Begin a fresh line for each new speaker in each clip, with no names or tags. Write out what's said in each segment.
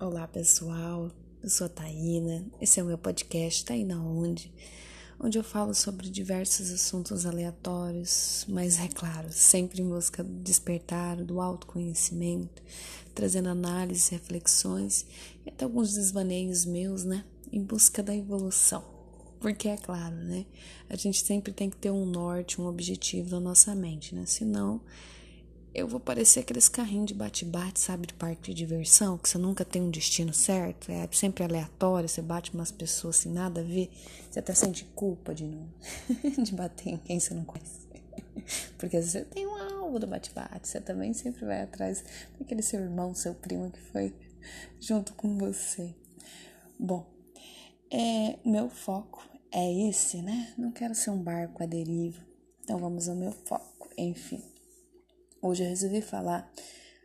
Olá pessoal, eu sou a Taína, esse é o meu podcast Taína Onde, onde eu falo sobre diversos assuntos aleatórios, mas é claro, sempre em busca do despertar, do autoconhecimento, trazendo análises, reflexões e até alguns desvaneios meus, né, em busca da evolução. Porque é claro, né, a gente sempre tem que ter um norte, um objetivo na nossa mente, né, senão eu vou parecer aqueles carrinhos de bate-bate, sabe, de parque de diversão, que você nunca tem um destino certo, é sempre aleatório, você bate umas pessoas sem nada a ver, você até sente culpa de não de bater em quem você não conhece. Porque você tem um alvo do bate-bate, você também sempre vai atrás daquele seu irmão, seu primo que foi junto com você. Bom, é, meu foco é esse, né? Não quero ser um barco à deriva, então vamos ao meu foco, enfim. Hoje eu resolvi falar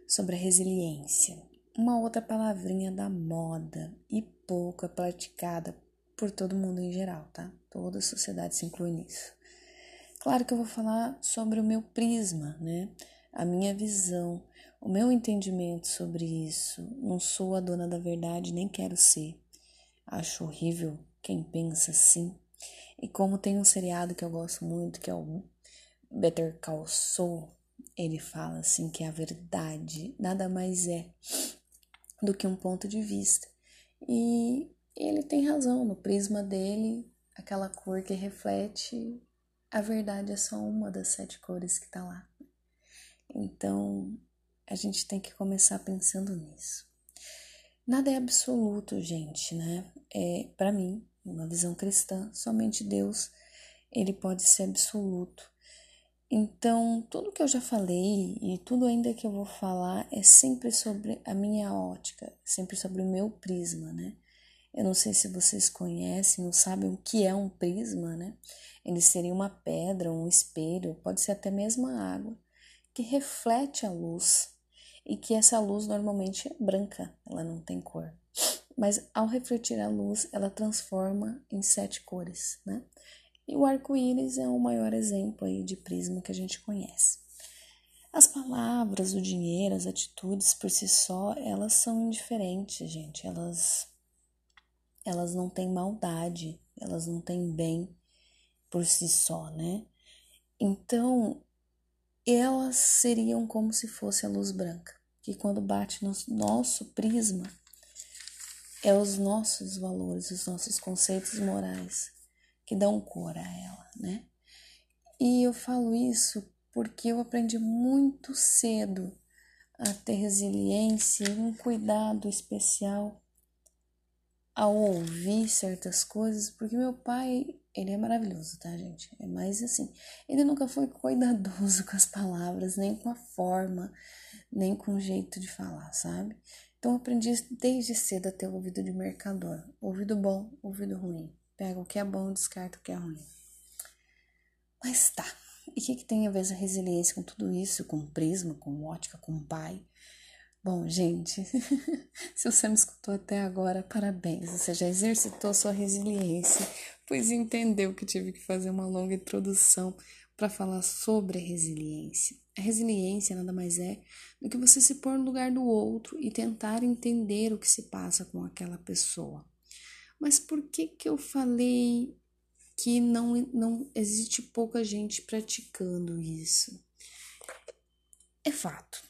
sobre a resiliência, uma outra palavrinha da moda e pouco praticada por todo mundo em geral, tá? Toda a sociedade se inclui nisso. Claro que eu vou falar sobre o meu prisma, né? A minha visão, o meu entendimento sobre isso. Não sou a dona da verdade, nem quero ser. Acho horrível quem pensa assim. E como tem um seriado que eu gosto muito, que é o Better Call Saul, ele fala assim que a verdade nada mais é do que um ponto de vista. E ele tem razão, no prisma dele, aquela cor que reflete a verdade é só uma das sete cores que tá lá. Então, a gente tem que começar pensando nisso. Nada é absoluto, gente, né? É, para mim, uma visão cristã, somente Deus, ele pode ser absoluto. Então, tudo que eu já falei e tudo ainda que eu vou falar é sempre sobre a minha ótica, sempre sobre o meu prisma, né? Eu não sei se vocês conhecem ou sabem o que é um prisma, né? Ele seria uma pedra, um espelho, pode ser até mesmo a água, que reflete a luz e que essa luz normalmente é branca, ela não tem cor. Mas ao refletir a luz, ela transforma em sete cores, né? E o arco-íris é o maior exemplo aí de prisma que a gente conhece. As palavras, o dinheiro, as atitudes por si só, elas são indiferentes, gente. Elas elas não têm maldade, elas não têm bem por si só, né? Então, elas seriam como se fosse a luz branca, que quando bate no nosso prisma, é os nossos valores, os nossos conceitos morais que dão cor a ela, né? E eu falo isso porque eu aprendi muito cedo a ter resiliência e um cuidado especial ao ouvir certas coisas, porque meu pai, ele é maravilhoso, tá, gente? É mais assim, ele nunca foi cuidadoso com as palavras, nem com a forma, nem com o jeito de falar, sabe? Então aprendi desde cedo a ter ouvido de mercador, ouvido bom, ouvido ruim. Pega o que é bom descarta o que é ruim. Mas tá. E o que, que tem a ver essa resiliência com tudo isso? Com prisma, com ótica, com pai? Bom, gente, se você me escutou até agora, parabéns. Você já exercitou sua resiliência, pois entendeu que tive que fazer uma longa introdução para falar sobre a resiliência. A resiliência nada mais é do que você se pôr no lugar do outro e tentar entender o que se passa com aquela pessoa. Mas por que que eu falei que não, não existe pouca gente praticando isso? É fato.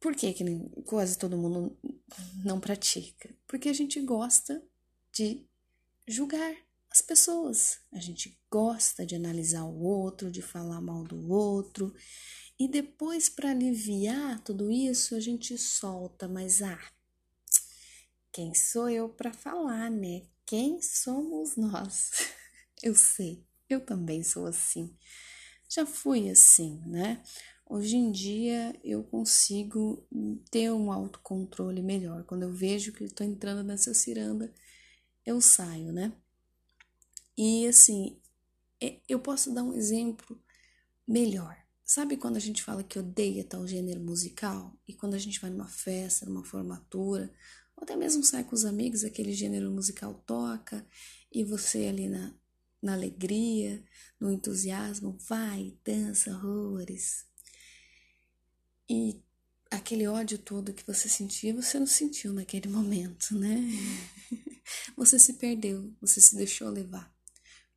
Por que, que quase todo mundo não pratica? Porque a gente gosta de julgar as pessoas. A gente gosta de analisar o outro, de falar mal do outro. E depois, para aliviar tudo isso, a gente solta, mas ah, quem sou eu para falar, né? Quem somos nós? Eu sei, eu também sou assim. Já fui assim, né? Hoje em dia eu consigo ter um autocontrole melhor. Quando eu vejo que estou entrando nessa ciranda, eu saio, né? E assim, eu posso dar um exemplo melhor. Sabe quando a gente fala que odeia tal gênero musical? E quando a gente vai numa festa, numa formatura, até mesmo sai com os amigos, aquele gênero musical toca e você ali na, na alegria, no entusiasmo, vai, dança horrores. E aquele ódio todo que você sentia, você não sentiu naquele momento, né? Você se perdeu, você se deixou levar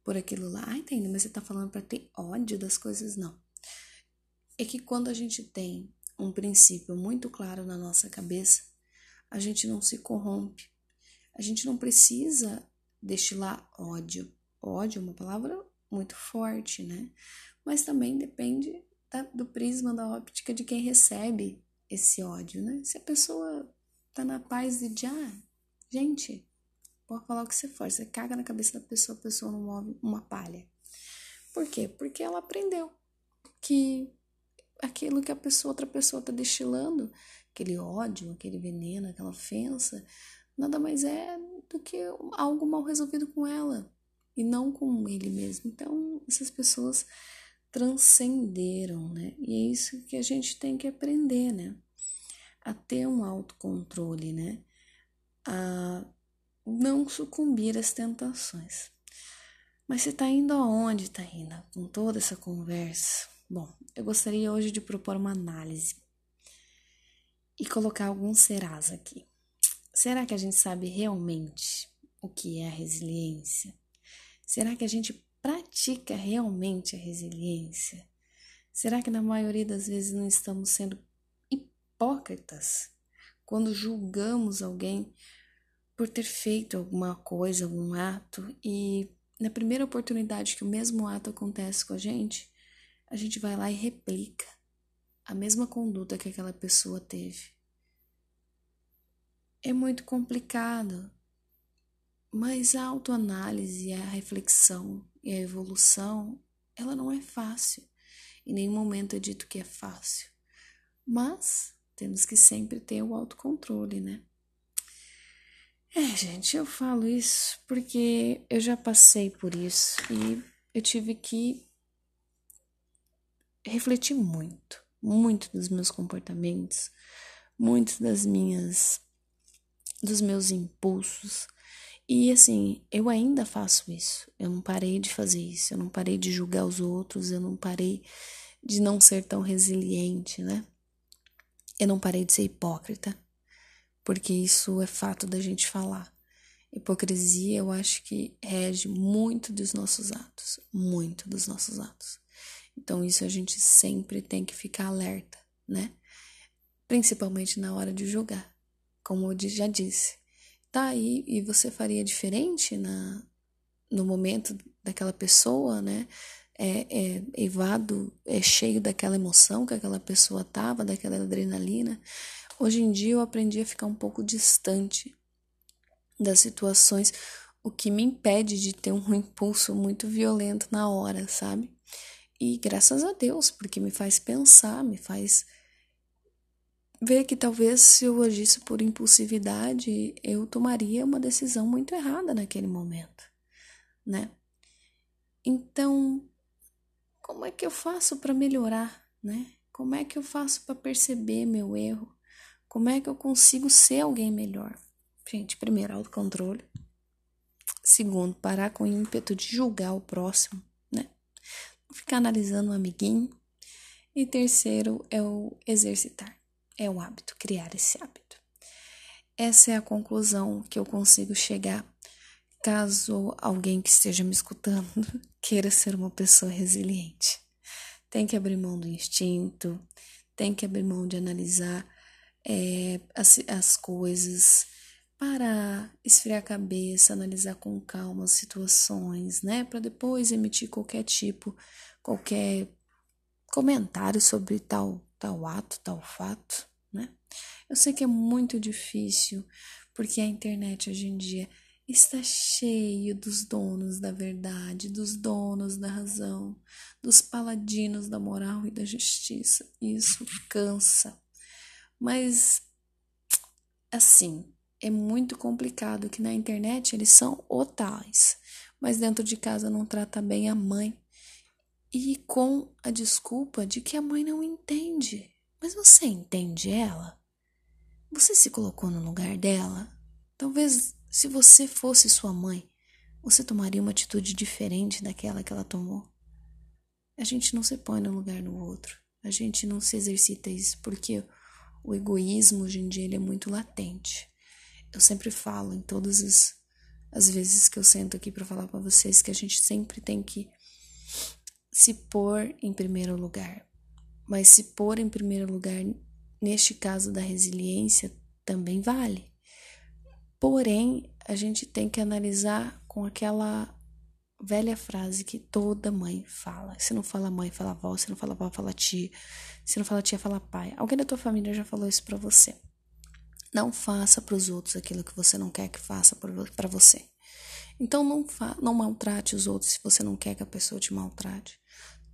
por aquilo lá. Ah, entende, mas você tá falando para ter ódio das coisas? Não. É que quando a gente tem um princípio muito claro na nossa cabeça, a gente não se corrompe. A gente não precisa destilar ódio. Ódio é uma palavra muito forte, né? Mas também depende da, do prisma, da óptica de quem recebe esse ódio, né? Se a pessoa tá na paz de ah, gente, pode falar o que você for, você caga na cabeça da pessoa, a pessoa não move uma palha. Por quê? Porque ela aprendeu que aquilo que a pessoa, outra pessoa tá destilando, aquele ódio, aquele veneno, aquela ofensa, nada mais é do que algo mal resolvido com ela e não com ele mesmo. Então, essas pessoas transcenderam, né? E é isso que a gente tem que aprender, né? A ter um autocontrole, né? A não sucumbir às tentações. Mas você está indo aonde, Taína, com toda essa conversa? Bom, eu gostaria hoje de propor uma análise e colocar alguns serás aqui. Será que a gente sabe realmente o que é a resiliência? Será que a gente pratica realmente a resiliência? Será que na maioria das vezes não estamos sendo hipócritas quando julgamos alguém por ter feito alguma coisa, algum ato e na primeira oportunidade que o mesmo ato acontece com a gente, a gente vai lá e replica a mesma conduta que aquela pessoa teve. É muito complicado, mas a autoanálise, a reflexão e a evolução, ela não é fácil. Em nenhum momento é dito que é fácil. Mas temos que sempre ter o autocontrole, né? É, gente, eu falo isso porque eu já passei por isso e eu tive que refletir muito, muito dos meus comportamentos, muito das minhas dos meus impulsos. E assim, eu ainda faço isso. Eu não parei de fazer isso, eu não parei de julgar os outros, eu não parei de não ser tão resiliente, né? Eu não parei de ser hipócrita, porque isso é fato da gente falar. Hipocrisia, eu acho que rege muito dos nossos atos, muito dos nossos atos. Então, isso a gente sempre tem que ficar alerta, né? Principalmente na hora de julgar, como eu já disse. Tá aí e você faria diferente na, no momento daquela pessoa, né? É, é evado, é cheio daquela emoção que aquela pessoa tava, daquela adrenalina. Hoje em dia eu aprendi a ficar um pouco distante das situações, o que me impede de ter um impulso muito violento na hora, sabe? E graças a Deus, porque me faz pensar, me faz ver que talvez se eu agisse por impulsividade, eu tomaria uma decisão muito errada naquele momento, né? Então, como é que eu faço para melhorar, né? Como é que eu faço para perceber meu erro? Como é que eu consigo ser alguém melhor? Gente, primeiro, autocontrole. Segundo, parar com o ímpeto de julgar o próximo, ficar analisando o amiguinho. E terceiro é o exercitar. É o hábito, criar esse hábito. Essa é a conclusão que eu consigo chegar caso alguém que esteja me escutando queira ser uma pessoa resiliente. Tem que abrir mão do instinto, tem que abrir mão de analisar é, as, as coisas, parar, esfriar a cabeça, analisar com calma as situações, né? Para depois emitir qualquer tipo, qualquer comentário sobre tal, tal ato, tal fato, né? Eu sei que é muito difícil, porque a internet hoje em dia está cheio dos donos da verdade, dos donos da razão, dos paladinos da moral e da justiça. Isso cansa. Mas, assim, é muito complicado que na internet eles são otais, mas dentro de casa não trata bem a mãe. E com a desculpa de que a mãe não entende. Mas você entende ela? Você se colocou no lugar dela? Talvez se você fosse sua mãe, você tomaria uma atitude diferente daquela que ela tomou. A gente não se põe no lugar do outro. A gente não se exercita isso porque o egoísmo hoje em dia ele é muito latente. Eu sempre falo em todas as, as vezes que eu sento aqui para falar para vocês que a gente sempre tem que se pôr em primeiro lugar. Mas se pôr em primeiro lugar, neste caso da resiliência, também vale. Porém, a gente tem que analisar com aquela velha frase que toda mãe fala. Se não fala mãe, fala avó. Se não fala avó, fala tia. Se não fala tia, fala pai. Alguém da tua família já falou isso para você. Não faça para os outros aquilo que você não quer que faça para você. Então não, não maltrate os outros se você não quer que a pessoa te maltrate.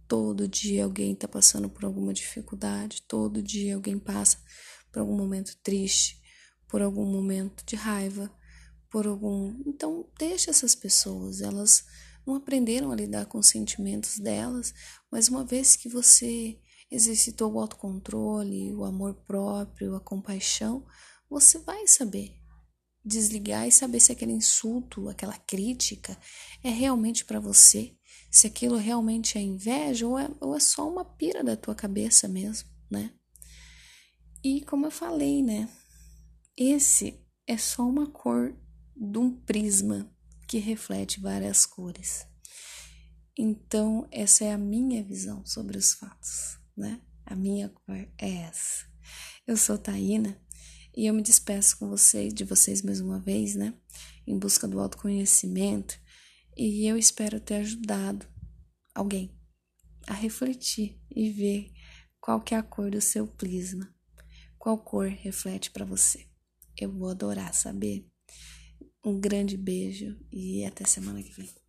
Todo dia alguém está passando por alguma dificuldade, todo dia alguém passa por algum momento triste, por algum momento de raiva, por algum. Então, deixe essas pessoas, elas não aprenderam a lidar com os sentimentos delas, mas uma vez que você exercitou o autocontrole, o amor próprio, a compaixão, você vai saber desligar e saber se aquele insulto, aquela crítica é realmente para você, se aquilo realmente é inveja ou é, ou é só uma pira da tua cabeça mesmo, né? E como eu falei, né? Esse é só uma cor de um prisma que reflete várias cores. Então, essa é a minha visão sobre os fatos, né? A minha cor é essa. Eu sou Taína e eu me despeço com vocês, de vocês mais uma vez, né? Em busca do autoconhecimento. E eu espero ter ajudado alguém a refletir e ver qual que é a cor do seu prisma. Qual cor reflete para você? Eu vou adorar saber. Um grande beijo e até semana que vem.